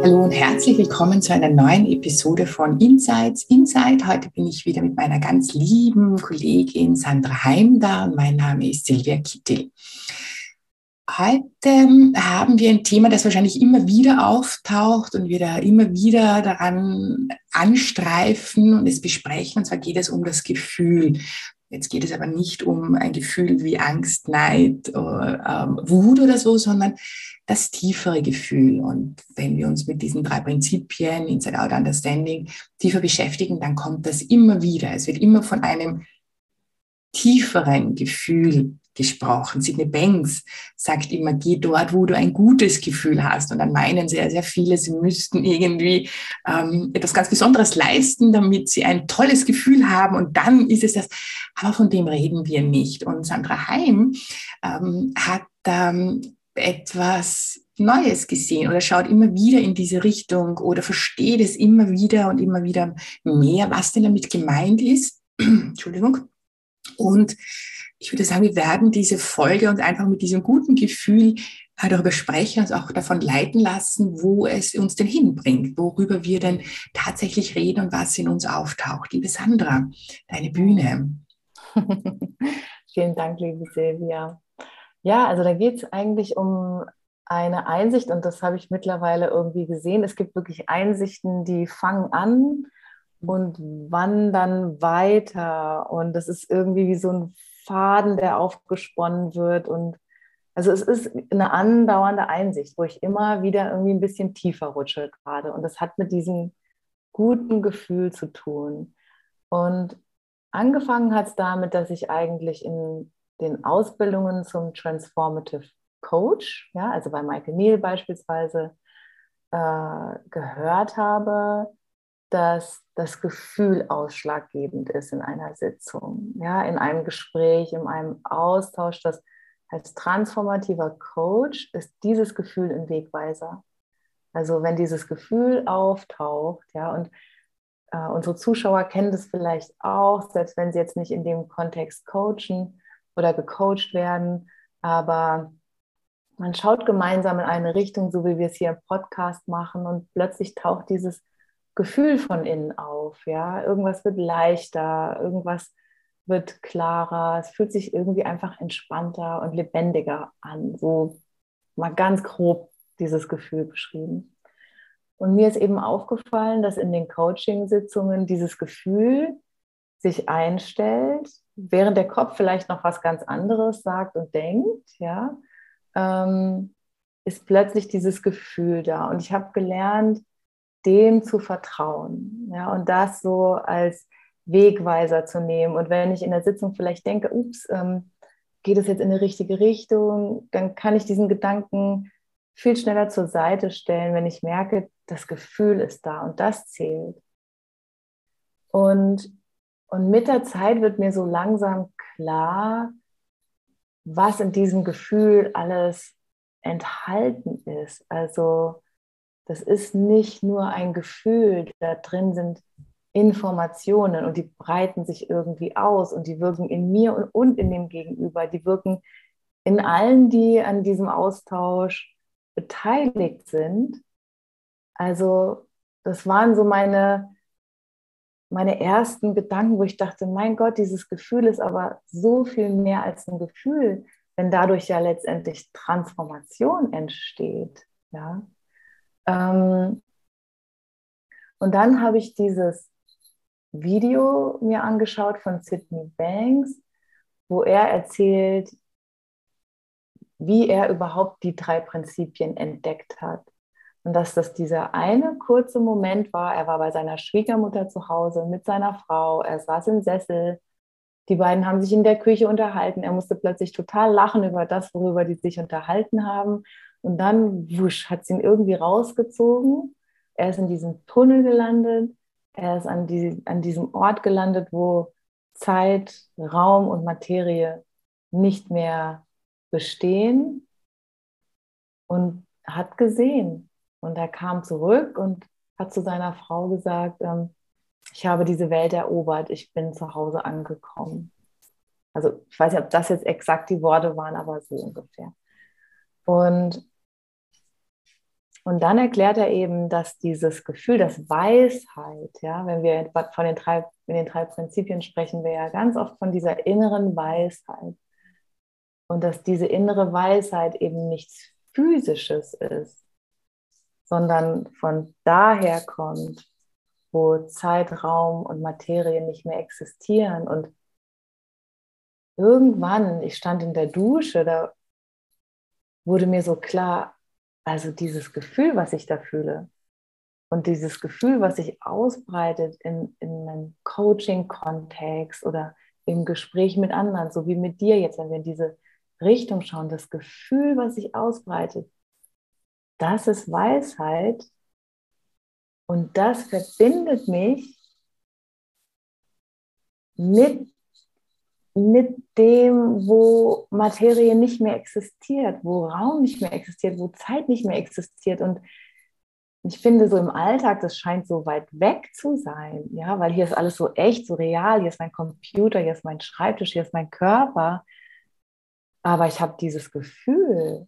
Hallo und herzlich willkommen zu einer neuen Episode von Insights Inside. Heute bin ich wieder mit meiner ganz lieben Kollegin Sandra Heim da und mein Name ist Silvia Kittel. Heute haben wir ein Thema, das wahrscheinlich immer wieder auftaucht und wir da immer wieder daran anstreifen und es besprechen. Und zwar geht es um das Gefühl. Jetzt geht es aber nicht um ein Gefühl wie Angst, Neid, oder, ähm, Wut oder so, sondern das tiefere Gefühl. Und wenn wir uns mit diesen drei Prinzipien, Inside Out Understanding, tiefer beschäftigen, dann kommt das immer wieder. Es wird immer von einem tieferen Gefühl gesprochen. Sidney Banks sagt immer, geh dort, wo du ein gutes Gefühl hast. Und dann meinen sehr, sehr viele, sie müssten irgendwie ähm, etwas ganz Besonderes leisten, damit sie ein tolles Gefühl haben. Und dann ist es das. Aber von dem reden wir nicht. Und Sandra Heim ähm, hat ähm, etwas Neues gesehen oder schaut immer wieder in diese Richtung oder versteht es immer wieder und immer wieder mehr, was denn damit gemeint ist. Entschuldigung. Und ich würde sagen, wir werden diese Folge uns einfach mit diesem guten Gefühl äh, darüber sprechen, uns auch davon leiten lassen, wo es uns denn hinbringt, worüber wir denn tatsächlich reden und was in uns auftaucht. Liebe Sandra, deine Bühne. Vielen Dank, liebe Silvia. Ja, also da geht es eigentlich um eine Einsicht und das habe ich mittlerweile irgendwie gesehen. Es gibt wirklich Einsichten, die fangen an und wandern weiter und das ist irgendwie wie so ein Faden, der aufgesponnen wird und also es ist eine andauernde Einsicht, wo ich immer wieder irgendwie ein bisschen tiefer rutsche gerade und das hat mit diesem guten Gefühl zu tun. Und angefangen hat es damit, dass ich eigentlich in den Ausbildungen zum Transformative Coach, ja, also bei Michael Neal beispielsweise, äh, gehört habe, dass das Gefühl ausschlaggebend ist in einer Sitzung, ja, in einem Gespräch, in einem Austausch, dass als transformativer Coach ist dieses Gefühl ein Wegweiser. Also wenn dieses Gefühl auftaucht, ja, und äh, unsere Zuschauer kennen das vielleicht auch, selbst wenn sie jetzt nicht in dem Kontext coachen, oder gecoacht werden, aber man schaut gemeinsam in eine Richtung, so wie wir es hier im Podcast machen und plötzlich taucht dieses Gefühl von innen auf, ja, irgendwas wird leichter, irgendwas wird klarer, es fühlt sich irgendwie einfach entspannter und lebendiger an, so mal ganz grob dieses Gefühl beschrieben. Und mir ist eben aufgefallen, dass in den Coaching-Sitzungen dieses Gefühl sich einstellt, während der Kopf vielleicht noch was ganz anderes sagt und denkt, ja, ähm, ist plötzlich dieses Gefühl da. Und ich habe gelernt, dem zu vertrauen, ja, und das so als Wegweiser zu nehmen. Und wenn ich in der Sitzung vielleicht denke, ups, ähm, geht es jetzt in die richtige Richtung, dann kann ich diesen Gedanken viel schneller zur Seite stellen, wenn ich merke, das Gefühl ist da und das zählt. Und und mit der Zeit wird mir so langsam klar, was in diesem Gefühl alles enthalten ist. Also das ist nicht nur ein Gefühl, da drin sind Informationen und die breiten sich irgendwie aus und die wirken in mir und, in dem Gegenüber. Die wirken in allen, die an diesem Austausch beteiligt sind. Also das waren so meine meine ersten Gedanken, wo ich dachte, mein Gott, dieses Gefühl ist aber so viel mehr als ein Gefühl, wenn dadurch ja letztendlich Transformation entsteht. Ja? Ähm, und dann habe ich dieses Video mir angeschaut von Sidney Banks, wo er erzählt, wie er überhaupt die drei Prinzipien entdeckt hat. Und dass das dieser eine kurze Moment war, er war bei seiner Schwiegermutter zu Hause mit seiner Frau, er saß im Sessel, die beiden haben sich in der Küche unterhalten, er musste plötzlich total lachen über das, worüber die sich unterhalten haben. Und dann, wusch, hat sie ihn irgendwie rausgezogen er ist in diesem Tunnel gelandet, er ist an, die, an diesem Ort gelandet, wo Zeit, Raum und Materie nicht mehr bestehen und hat gesehen. Und er kam zurück und hat zu seiner Frau gesagt, ähm, ich habe diese Welt erobert, ich bin zu Hause angekommen. Also ich weiß nicht, ob das jetzt exakt die Worte waren, aber so ungefähr. Und, und dann erklärt er eben, dass dieses Gefühl, das Weisheit, ja, wenn wir von den drei, in den drei Prinzipien sprechen, wir ja ganz oft von dieser inneren Weisheit. Und dass diese innere Weisheit eben nichts Physisches ist, sondern von daher kommt, wo Zeitraum und Materie nicht mehr existieren. Und irgendwann, ich stand in der Dusche, da wurde mir so klar, also dieses Gefühl, was ich da fühle und dieses Gefühl, was sich ausbreitet in, in einem Coaching-Kontext oder im Gespräch mit anderen, so wie mit dir jetzt, wenn wir in diese Richtung schauen, das Gefühl, was sich ausbreitet, das ist Weisheit und das verbindet mich mit, mit dem, wo Materie nicht mehr existiert, wo Raum nicht mehr existiert, wo Zeit nicht mehr existiert. Und ich finde, so im Alltag, das scheint so weit weg zu sein, ja, weil hier ist alles so echt, so real. Hier ist mein Computer, hier ist mein Schreibtisch, hier ist mein Körper. Aber ich habe dieses Gefühl.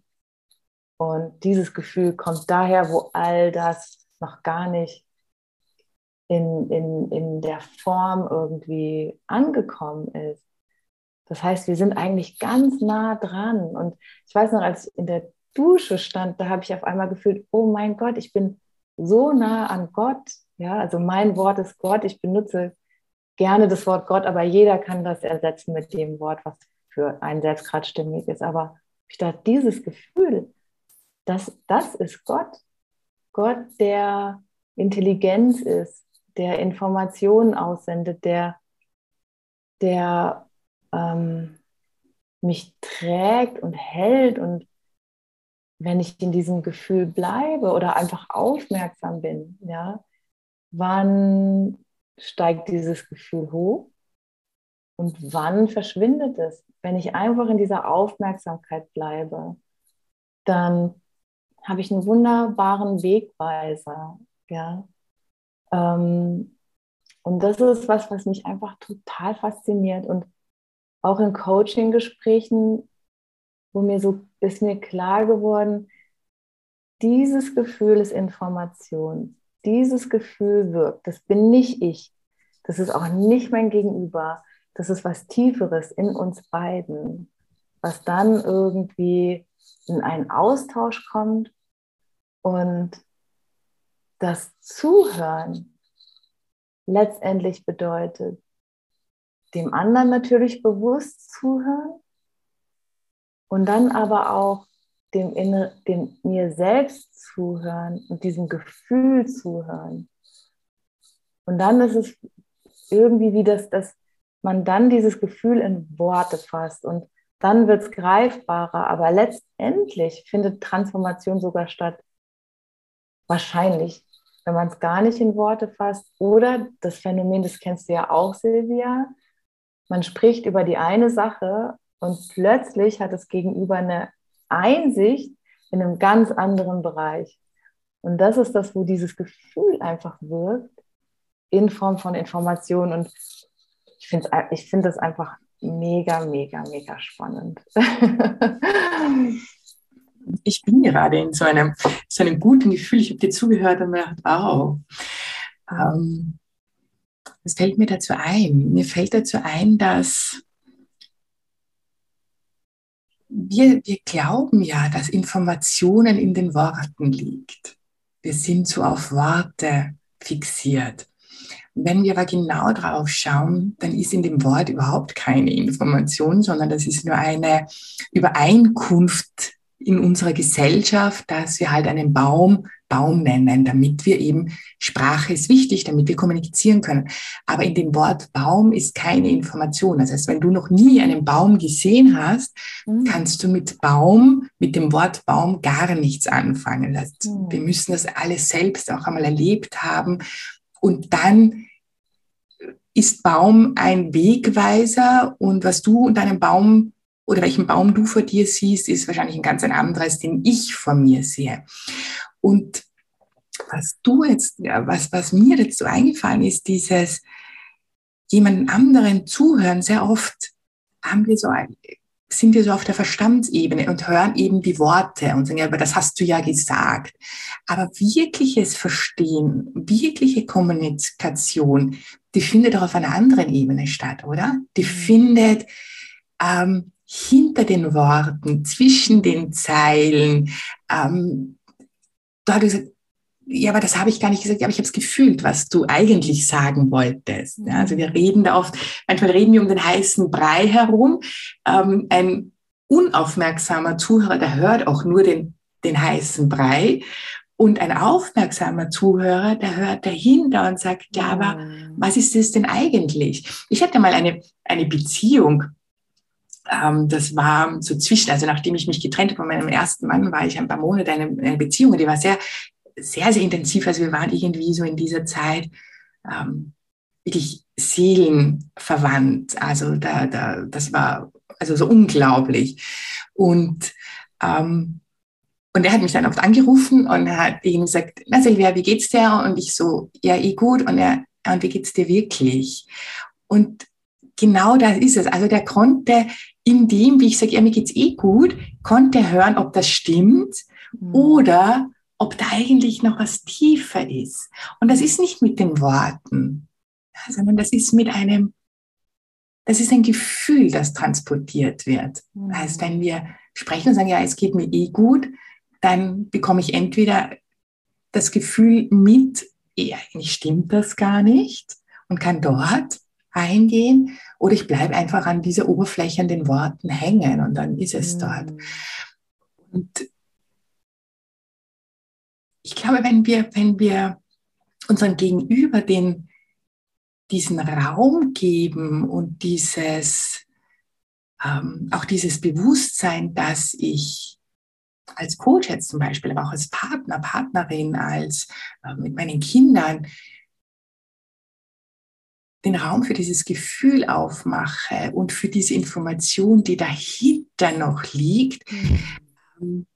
Und dieses Gefühl kommt daher, wo all das noch gar nicht in, in, in der Form irgendwie angekommen ist. Das heißt, wir sind eigentlich ganz nah dran. Und ich weiß noch, als ich in der Dusche stand, da habe ich auf einmal gefühlt, oh mein Gott, ich bin so nah an Gott. Ja, also mein Wort ist Gott. Ich benutze gerne das Wort Gott, aber jeder kann das ersetzen mit dem Wort, was für einen selbst gerade stimmig ist. Aber ich dachte, dieses Gefühl, das, das ist Gott. Gott, der Intelligenz ist, der Informationen aussendet, der, der ähm, mich trägt und hält. Und wenn ich in diesem Gefühl bleibe oder einfach aufmerksam bin, ja, wann steigt dieses Gefühl hoch und wann verschwindet es? Wenn ich einfach in dieser Aufmerksamkeit bleibe, dann habe ich einen wunderbaren Wegweiser. Ja? Ähm, und das ist was, was mich einfach total fasziniert. Und auch in Coaching-Gesprächen, wo mir so ist mir klar geworden, dieses Gefühl ist Information. Dieses Gefühl wirkt. Das bin nicht ich. Das ist auch nicht mein Gegenüber. Das ist was Tieferes in uns beiden, was dann irgendwie in einen Austausch kommt und das Zuhören letztendlich bedeutet, dem anderen natürlich bewusst zuhören und dann aber auch dem, Inner, dem mir selbst zuhören und diesem Gefühl zuhören. Und dann ist es irgendwie wie das, dass man dann dieses Gefühl in Worte fasst und dann wird es greifbarer. Aber letztendlich findet Transformation sogar statt, wahrscheinlich, wenn man es gar nicht in Worte fasst. Oder das Phänomen, das kennst du ja auch, Silvia, man spricht über die eine Sache und plötzlich hat das Gegenüber eine Einsicht in einem ganz anderen Bereich. Und das ist das, wo dieses Gefühl einfach wirkt, in Form von Informationen. Und ich finde ich find das einfach mega, mega, mega spannend. ich bin gerade in so einem, so einem guten Gefühl. Ich habe dir zugehört und mir gedacht, wow. Ähm, was fällt mir dazu ein? Mir fällt dazu ein, dass wir, wir glauben ja, dass Informationen in den Worten liegt. Wir sind so auf Worte fixiert. Wenn wir aber genau drauf schauen, dann ist in dem Wort überhaupt keine Information, sondern das ist nur eine Übereinkunft in unserer Gesellschaft, dass wir halt einen Baum Baum nennen, damit wir eben, Sprache ist wichtig, damit wir kommunizieren können. Aber in dem Wort Baum ist keine Information. Das heißt, wenn du noch nie einen Baum gesehen hast, mhm. kannst du mit Baum, mit dem Wort Baum gar nichts anfangen. Das heißt, mhm. Wir müssen das alles selbst auch einmal erlebt haben. Und dann ist Baum ein Wegweiser und was du und deinem Baum oder welchen Baum du vor dir siehst, ist wahrscheinlich ein ganz ein anderes, den ich vor mir sehe. Und was du jetzt, was, was mir jetzt so eingefallen ist, dieses jemanden anderen zuhören, sehr oft haben wir so ein, sind wir so auf der Verstandsebene und hören eben die Worte und sagen, ja, aber das hast du ja gesagt. Aber wirkliches Verstehen, wirkliche Kommunikation, die findet auch auf einer anderen Ebene statt, oder? Die mhm. findet ähm, hinter den Worten, zwischen den Zeilen. Ähm, da hat gesagt, ja, aber das habe ich gar nicht gesagt, aber ich habe es gefühlt, was du eigentlich sagen wolltest. Ja, also wir reden da oft, manchmal reden wir um den heißen Brei herum. Ähm, ein unaufmerksamer Zuhörer, der hört auch nur den, den heißen Brei. Und ein aufmerksamer Zuhörer, der hört dahinter und sagt, ja, aber was ist das denn eigentlich? Ich hatte mal eine, eine Beziehung ähm, das war so zwischen, also nachdem ich mich getrennt habe von meinem ersten Mann, war ich ein paar Monate in einer Beziehung und die war sehr, sehr, sehr intensiv. Also wir waren irgendwie so in dieser Zeit ähm, wirklich seelenverwandt. Also da, da, das war also so unglaublich. Und ähm, und er hat mich dann oft angerufen und hat ihm gesagt, na Silvia, wie geht's dir? Und ich so, ja, eh gut. Und er, und wie geht's dir wirklich? Und genau das ist es. Also der konnte in dem, wie ich sage, ja, mir geht's eh gut, konnte hören, ob das stimmt mhm. oder ob da eigentlich noch was tiefer ist. Und das ist nicht mit den Worten, sondern das ist mit einem, das ist ein Gefühl, das transportiert wird. Mhm. Das heißt, wenn wir sprechen und sagen, ja, es geht mir eh gut, dann bekomme ich entweder das Gefühl mit, ja, eigentlich stimmt das gar nicht und kann dort eingehen oder ich bleibe einfach an dieser Oberfläche, an den Worten hängen und dann ist es mhm. dort. Und ich glaube, wenn wir, wenn wir unserem Gegenüber den, diesen Raum geben und dieses, ähm, auch dieses Bewusstsein, dass ich als Coach jetzt zum Beispiel, aber auch als Partner, Partnerin, als äh, mit meinen Kindern den Raum für dieses Gefühl aufmache und für diese Information, die dahinter noch liegt, mhm.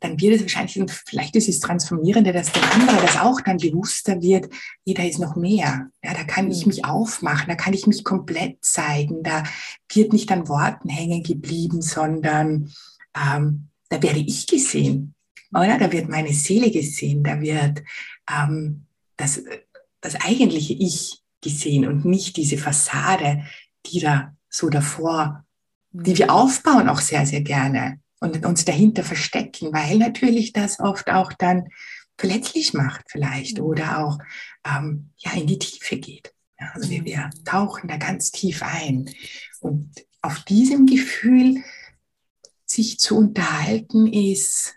dann wird es wahrscheinlich, und vielleicht ist es transformierende, dass der andere das auch dann bewusster wird, da ist noch mehr. Ja, da kann ich mhm. mich aufmachen, da kann ich mich komplett zeigen, da wird nicht an Worten hängen geblieben, sondern ähm, da werde ich gesehen, oder? Da wird meine Seele gesehen, da wird ähm, das, das eigentliche Ich gesehen und nicht diese Fassade, die da so davor, die wir mhm. aufbauen auch sehr, sehr gerne und uns dahinter verstecken, weil natürlich das oft auch dann verletzlich macht vielleicht mhm. oder auch ähm, ja, in die Tiefe geht. Ja, also wir, wir mhm. tauchen da ganz tief ein. Und auf diesem Gefühl sich zu unterhalten ist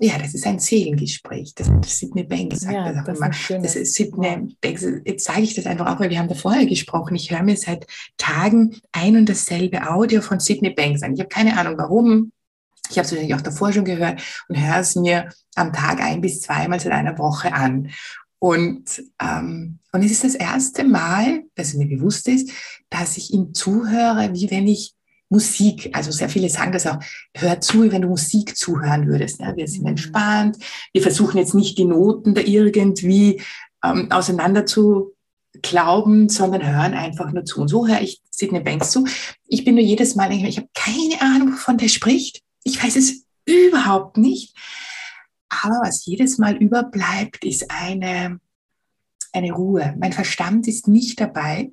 ja, das ist ein Seelengespräch. Das, das Sidney Banks sagt ja, das auch immer. Das ist Sidney Banks. Jetzt sage ich das einfach auch, weil wir haben da vorher gesprochen. Ich höre mir seit Tagen ein und dasselbe Audio von Sidney Banks an. Ich habe keine Ahnung warum. Ich habe es natürlich auch davor schon gehört und höre es mir am Tag ein bis zweimal seit einer Woche an. Und, ähm, und es ist das erste Mal, dass es mir bewusst ist, dass ich ihm zuhöre, wie wenn ich Musik, also sehr viele sagen das auch, hör zu, wenn du Musik zuhören würdest. Ja, wir sind mhm. entspannt, wir versuchen jetzt nicht die Noten da irgendwie ähm, auseinander zu glauben, sondern hören einfach nur zu. Und so höre ich Sidney Banks zu. Ich bin nur jedes Mal, ich habe keine Ahnung, wovon der spricht. Ich weiß es überhaupt nicht. Aber was jedes Mal überbleibt, ist eine, eine Ruhe. Mein Verstand ist nicht dabei.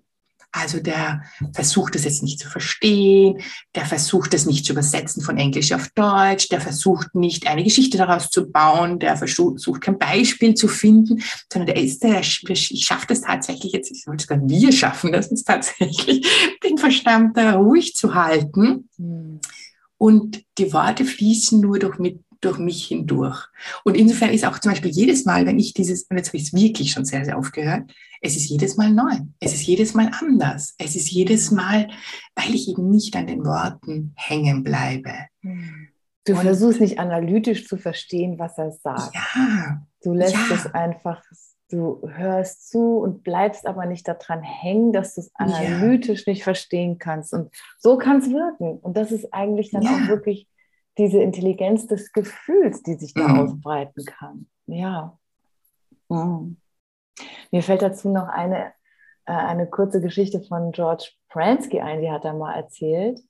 Also der versucht es jetzt nicht zu verstehen, der versucht es nicht zu übersetzen von Englisch auf Deutsch, der versucht nicht eine Geschichte daraus zu bauen, der versucht kein Beispiel zu finden, sondern der ist der, ich schaffe das tatsächlich jetzt, ich wollte sagen, wir schaffen das jetzt tatsächlich, den Verstand da ruhig zu halten. Mhm. Und die Worte fließen nur durch mit, durch mich hindurch. Und insofern ist auch zum Beispiel jedes Mal, wenn ich dieses, und jetzt habe ich es wirklich schon sehr, sehr oft gehört, es ist jedes Mal neu. Es ist jedes Mal anders. Es ist jedes Mal, weil ich eben nicht an den Worten hängen bleibe. Du und, versuchst nicht analytisch zu verstehen, was er sagt. Ja. Du lässt ja. es einfach, du hörst zu und bleibst aber nicht daran hängen, dass du es analytisch ja. nicht verstehen kannst. Und so kann es wirken. Und das ist eigentlich dann ja. auch wirklich diese Intelligenz des Gefühls, die sich da mhm. ausbreiten kann. Ja. Mhm. Mir fällt dazu noch eine, äh, eine kurze Geschichte von George Pransky ein, die hat er mal erzählt.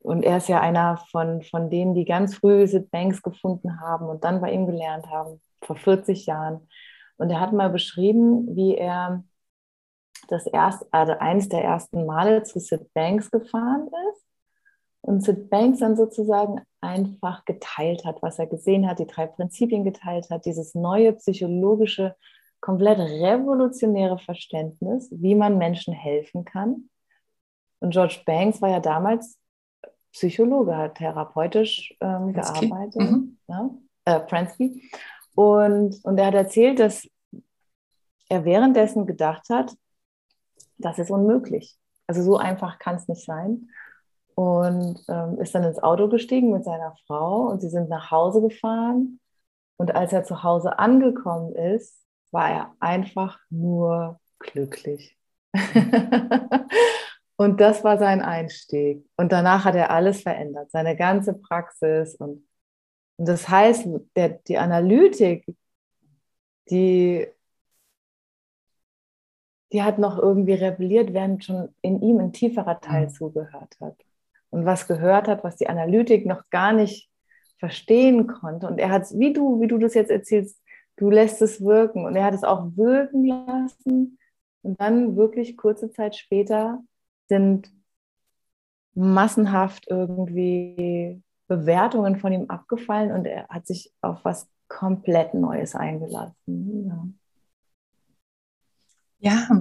Und er ist ja einer von, von denen, die ganz früh Sid Banks gefunden haben und dann bei ihm gelernt haben, vor 40 Jahren. Und er hat mal beschrieben, wie er das erst, also eines der ersten Male zu Sid Banks gefahren ist und Sid Banks dann sozusagen einfach geteilt hat, was er gesehen hat, die drei Prinzipien geteilt hat, dieses neue psychologische, komplett revolutionäre Verständnis, wie man Menschen helfen kann. Und George Banks war ja damals Psychologe, hat therapeutisch ähm, gearbeitet, mhm. ja, äh, Pransky. Und, und er hat erzählt, dass er währenddessen gedacht hat, das ist unmöglich. Also so einfach kann es nicht sein und ähm, ist dann ins Auto gestiegen mit seiner Frau und sie sind nach Hause gefahren. Und als er zu Hause angekommen ist, war er einfach nur glücklich. und das war sein Einstieg. Und danach hat er alles verändert, seine ganze Praxis. Und, und das heißt, der, die Analytik, die, die hat noch irgendwie rebelliert, während schon in ihm ein tieferer Teil zugehört hat und was gehört hat, was die Analytik noch gar nicht verstehen konnte. Und er hat es, wie du, wie du das jetzt erzählst, du lässt es wirken. Und er hat es auch wirken lassen. Und dann wirklich kurze Zeit später sind massenhaft irgendwie Bewertungen von ihm abgefallen und er hat sich auf was komplett Neues eingelassen. Ja, ja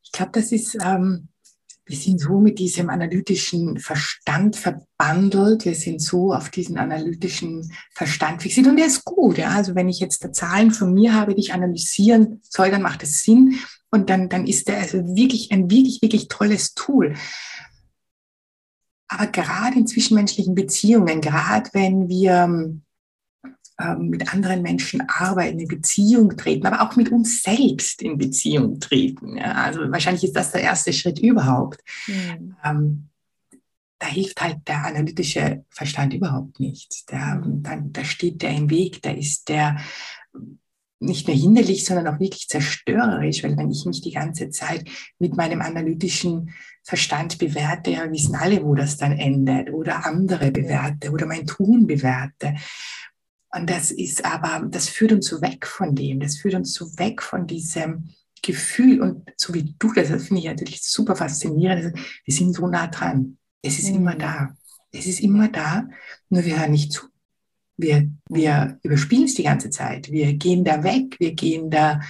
ich glaube, das ist ähm, wir sind so mit diesem analytischen Verstand verbandelt, wir sind so auf diesen analytischen Verstand fixiert und der ist gut. Ja? Also wenn ich jetzt da Zahlen von mir habe, die ich analysieren soll, dann macht es Sinn und dann, dann ist der also wirklich ein wirklich, wirklich tolles Tool. Aber gerade in zwischenmenschlichen Beziehungen, gerade wenn wir mit anderen Menschen arbeiten, in Beziehung treten, aber auch mit uns selbst in Beziehung treten. Ja? Also wahrscheinlich ist das der erste Schritt überhaupt. Mhm. Ähm, da hilft halt der analytische Verstand überhaupt nicht. Der, mhm. dann, da steht der im Weg, da ist der nicht nur hinderlich, sondern auch wirklich zerstörerisch, weil wenn ich mich die ganze Zeit mit meinem analytischen Verstand bewerte, ja, wissen alle, wo das dann endet, oder andere bewerte, oder mein Tun bewerte. Und das ist aber, das führt uns so weg von dem, das führt uns so weg von diesem Gefühl. Und so wie du das, das finde ich natürlich super faszinierend. Wir sind so nah dran. Es ist mhm. immer da. Es ist immer da, nur wir hören nicht zu. Wir, wir überspielen es die ganze Zeit. Wir gehen da weg, wir gehen da,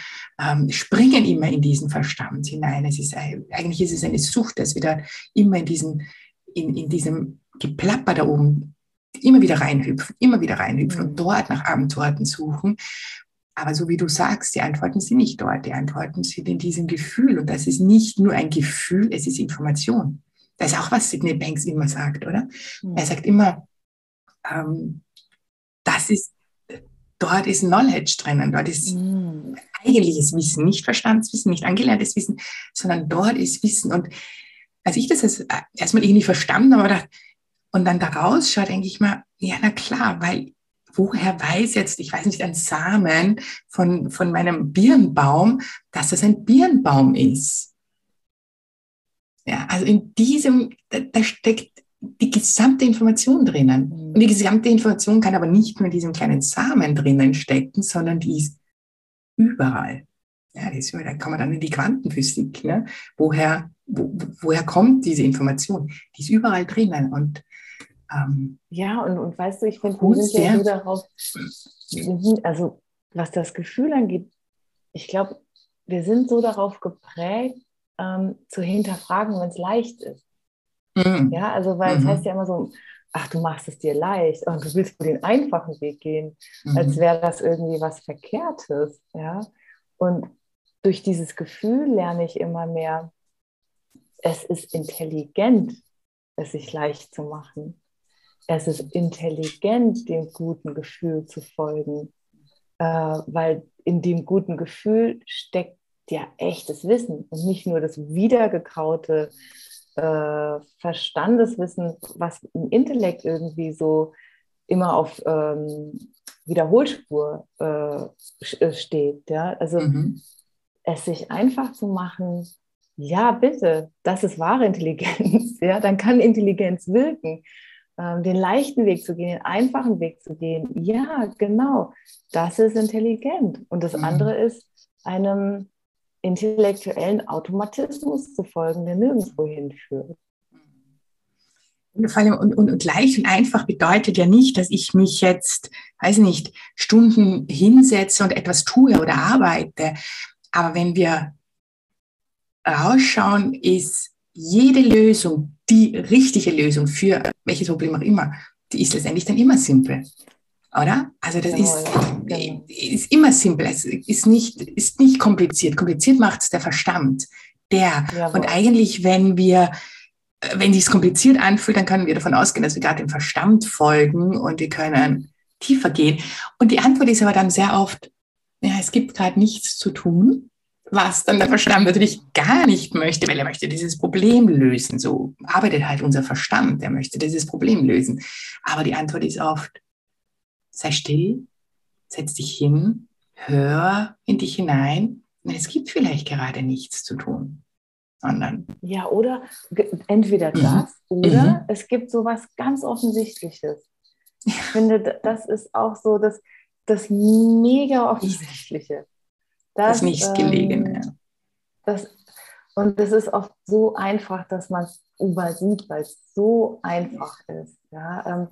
ähm, springen immer in diesen Verstand hinein. Es ist, eigentlich ist es eine Sucht, dass wir da immer in, diesen, in, in diesem Geplapper da oben immer wieder reinhüpfen, immer wieder reinhüpfen und mhm. dort nach Antworten suchen. Aber so wie du sagst, die Antworten sind nicht dort, die Antworten sind in diesem Gefühl. Und das ist nicht nur ein Gefühl, es ist Information. Das ist auch, was Sidney Banks immer sagt, oder? Mhm. Er sagt immer, ähm, das ist, dort ist Knowledge drinnen, dort ist mhm. eigentliches Wissen, nicht Verstandswissen, nicht angelerntes Wissen, sondern dort ist Wissen. Und als ich das erstmal irgendwie verstanden habe, dachte, und dann daraus schaut, denke ich mal, ja, na klar, weil woher weiß jetzt, ich weiß nicht, ein Samen von, von meinem Birnbaum, dass das ein Birnbaum ist? Ja, also in diesem, da, da steckt die gesamte Information drinnen. Mhm. Und die gesamte Information kann aber nicht nur in diesem kleinen Samen drinnen stecken, sondern die ist überall. Ja, das, da kommen wir dann in die Quantenphysik. Ne? Woher, wo, woher kommt diese Information? Die ist überall drinnen. Und ähm, ja, und, und weißt du, ich finde, wir sind ja so darauf, also was das Gefühl angeht, ich glaube, wir sind so darauf geprägt, ähm, zu hinterfragen, wenn es leicht ist. Mhm. Ja, also weil mhm. es heißt ja immer so, ach, du machst es dir leicht und du willst den einfachen Weg gehen, mhm. als wäre das irgendwie was Verkehrtes. Ja? Und durch dieses Gefühl lerne ich immer mehr, es ist intelligent, es sich leicht zu machen. Es ist intelligent, dem guten Gefühl zu folgen, äh, weil in dem guten Gefühl steckt ja echtes Wissen und nicht nur das wiedergekaute äh, Verstandeswissen, was im Intellekt irgendwie so immer auf ähm, Wiederholspur äh, steht. Ja? Also mhm. es sich einfach zu machen, ja, bitte, das ist wahre Intelligenz. Ja? Dann kann Intelligenz wirken. Ähm, den leichten Weg zu gehen, den einfachen Weg zu gehen. Ja, genau, das ist intelligent. Und das mhm. andere ist, einem intellektuellen Automatismus zu folgen, der nirgendwo hinführt. Vor allem und, und, und leicht und einfach bedeutet ja nicht, dass ich mich jetzt, weiß nicht, Stunden hinsetze und etwas tue oder arbeite. Aber wenn wir rausschauen, ist jede Lösung, die richtige Lösung für welches Problem auch immer, die ist letztendlich dann immer simpel. Oder? Also das ist, genau. ist immer simpel. Es ist nicht, ist nicht kompliziert. Kompliziert macht es der Verstand. Der. Jawohl. Und eigentlich, wenn wir, wenn sich kompliziert anfühlt, dann können wir davon ausgehen, dass wir gerade dem Verstand folgen und wir können tiefer gehen. Und die Antwort ist aber dann sehr oft, ja, es gibt gerade nichts zu tun was dann der Verstand natürlich gar nicht möchte, weil er möchte dieses Problem lösen. So arbeitet halt unser Verstand, er möchte dieses Problem lösen. Aber die Antwort ist oft, sei still, setz dich hin, hör in dich hinein. Und es gibt vielleicht gerade nichts zu tun. Sondern ja, oder entweder mhm. das oder mhm. es gibt so was ganz Offensichtliches. Ich finde, das ist auch so das, das mega Offensichtliche. Das, das Nächstgelegene. Ähm, das, und das ist oft so einfach, dass man es übersieht, weil es so einfach ist. Ja, ähm,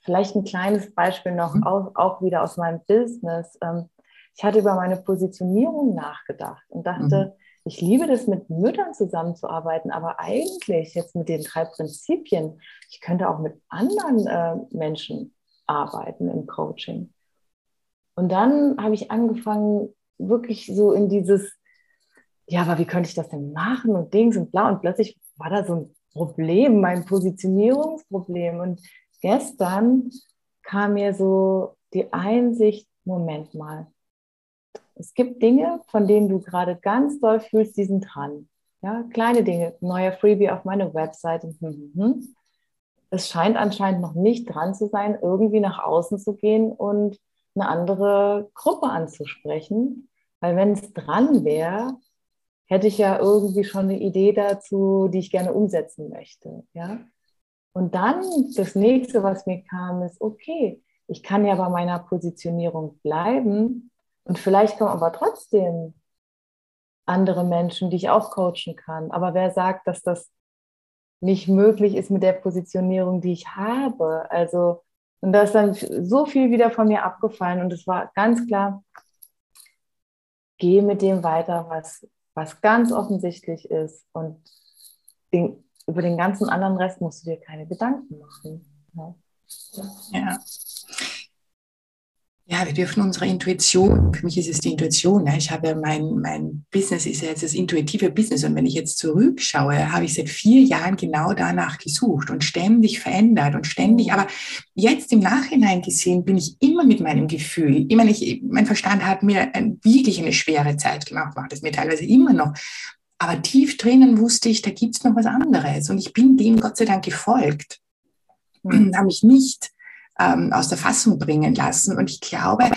vielleicht ein kleines Beispiel noch, mhm. auch, auch, wieder aus meinem Business. Ähm, ich hatte über meine Positionierung nachgedacht und dachte, mhm. ich liebe das, mit Müttern zusammenzuarbeiten, aber eigentlich jetzt mit den drei Prinzipien, ich könnte auch mit anderen äh, Menschen arbeiten im Coaching. Und dann habe ich angefangen, wirklich so in dieses, ja, aber wie könnte ich das denn machen und Dings und bla. Und plötzlich war da so ein Problem, mein Positionierungsproblem. Und gestern kam mir so die Einsicht, Moment mal, es gibt Dinge, von denen du gerade ganz doll fühlst, die sind dran. Ja, kleine Dinge, neuer Freebie auf meine Website. Hm, hm, hm. Es scheint anscheinend noch nicht dran zu sein, irgendwie nach außen zu gehen und eine andere Gruppe anzusprechen. Weil wenn es dran wäre, hätte ich ja irgendwie schon eine Idee dazu, die ich gerne umsetzen möchte. Ja? Und dann das nächste, was mir kam, ist, okay, ich kann ja bei meiner Positionierung bleiben und vielleicht kommen aber trotzdem andere Menschen, die ich auch coachen kann. Aber wer sagt, dass das nicht möglich ist mit der Positionierung, die ich habe? Also und da ist dann so viel wieder von mir abgefallen und es war ganz klar, geh mit dem weiter, was, was ganz offensichtlich ist und den, über den ganzen anderen Rest musst du dir keine Gedanken machen. Ja. ja. Ja, wir dürfen unsere Intuition, für mich ist es die Intuition, ne? ich habe mein, mein Business ist ja jetzt das intuitive Business und wenn ich jetzt zurückschaue, habe ich seit vier Jahren genau danach gesucht und ständig verändert und ständig, aber jetzt im Nachhinein gesehen bin ich immer mit meinem Gefühl, ich meine, ich, mein Verstand hat mir wirklich eine schwere Zeit gemacht, macht es mir teilweise immer noch, aber tief drinnen wusste ich, da gibt es noch was anderes und ich bin dem Gott sei Dank gefolgt, mhm. habe mich nicht ähm, aus der Fassung bringen lassen. Und ich glaube,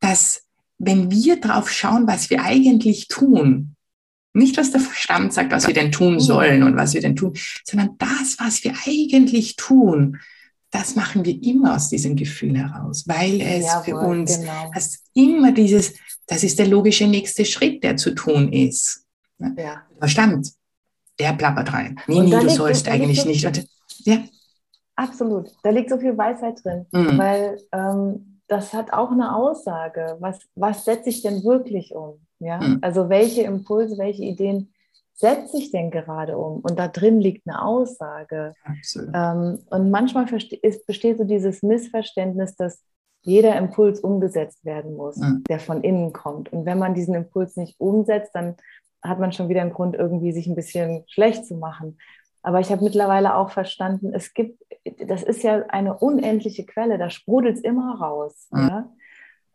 dass wenn wir drauf schauen, was wir eigentlich tun, nicht was der Verstand sagt, was wir denn tun sollen und was wir denn tun, sondern das, was wir eigentlich tun, das machen wir immer aus diesem Gefühl heraus, weil es Jawohl, für uns genau. hast immer dieses, das ist der logische nächste Schritt, der zu tun ist. Ja. Verstand, der plappert rein. Nee, nee, du sollst eigentlich nicht. Und, ja. Absolut. Da liegt so viel Weisheit drin, mhm. weil ähm, das hat auch eine Aussage. Was, was setze ich denn wirklich um? Ja? Mhm. Also welche Impulse, welche Ideen setze ich denn gerade um? Und da drin liegt eine Aussage. Ähm, und manchmal besteht so dieses Missverständnis, dass jeder Impuls umgesetzt werden muss, mhm. der von innen kommt. Und wenn man diesen Impuls nicht umsetzt, dann hat man schon wieder einen Grund, irgendwie sich ein bisschen schlecht zu machen. Aber ich habe mittlerweile auch verstanden, es gibt, das ist ja eine unendliche Quelle, da sprudelt es immer raus. Mhm. Ja?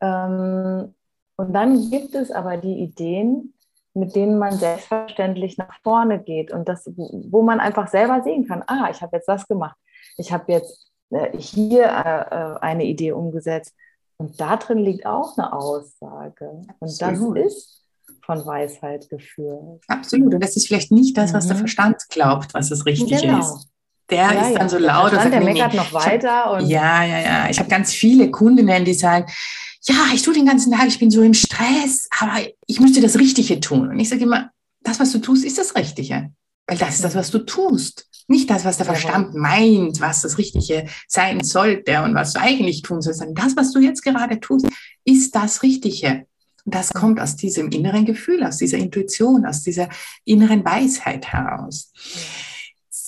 Ähm, und dann gibt es aber die Ideen, mit denen man selbstverständlich nach vorne geht und das, wo man einfach selber sehen kann, ah, ich habe jetzt das gemacht, ich habe jetzt äh, hier äh, äh, eine Idee umgesetzt und da drin liegt auch eine Aussage und Absolut. das ist von Weisheit geführt. Absolut und das ist vielleicht nicht das, was mhm. der Verstand glaubt, was das Richtige genau. ist der ja, ist dann ja. so laut. Der, der meckert noch weiter. Hab, ja, ja, ja. Ich habe ganz viele Kundinnen, die sagen, ja, ich tue den ganzen Tag, ich bin so im Stress, aber ich müsste das Richtige tun. Und ich sage immer, das, was du tust, ist das Richtige. Weil das ist das, was du tust. Nicht das, was der Verstand meint, was das Richtige sein sollte und was du eigentlich tun sollst, sondern das, was du jetzt gerade tust, ist das Richtige. Und das kommt aus diesem inneren Gefühl, aus dieser Intuition, aus dieser inneren Weisheit heraus.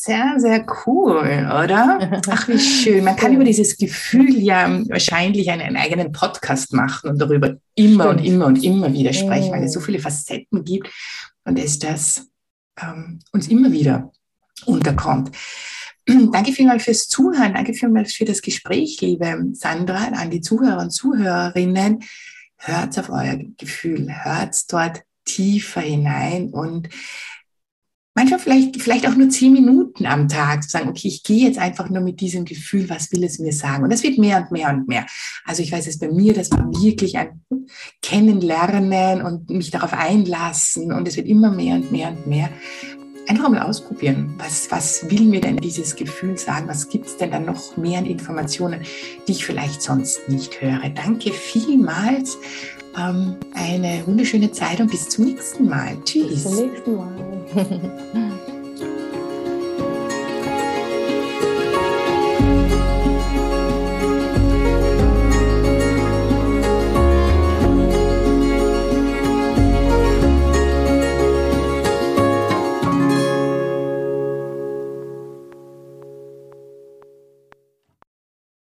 Sehr, sehr cool, oder? Ach, wie schön. Man kann über dieses Gefühl ja wahrscheinlich einen, einen eigenen Podcast machen und darüber immer Stimmt. und immer und immer wieder sprechen, weil es so viele Facetten gibt und es das ähm, uns immer wieder unterkommt. Danke vielmals fürs Zuhören. Danke vielmals für das Gespräch, liebe Sandra, an die Zuhörer und Zuhörerinnen. Hört auf euer Gefühl, hört dort tiefer hinein und vielleicht, vielleicht auch nur zehn Minuten am Tag zu sagen, okay, ich gehe jetzt einfach nur mit diesem Gefühl, was will es mir sagen? Und das wird mehr und mehr und mehr. Also ich weiß es bei mir, das war wirklich ein Kennenlernen und mich darauf einlassen und es wird immer mehr und mehr und mehr. Einfach mal ausprobieren. Was, was will mir denn dieses Gefühl sagen? Was gibt es denn dann noch mehr an Informationen, die ich vielleicht sonst nicht höre? Danke vielmals ähm, eine wunderschöne Zeit und bis zum nächsten Mal. Tschüss. Bis zum nächsten Mal.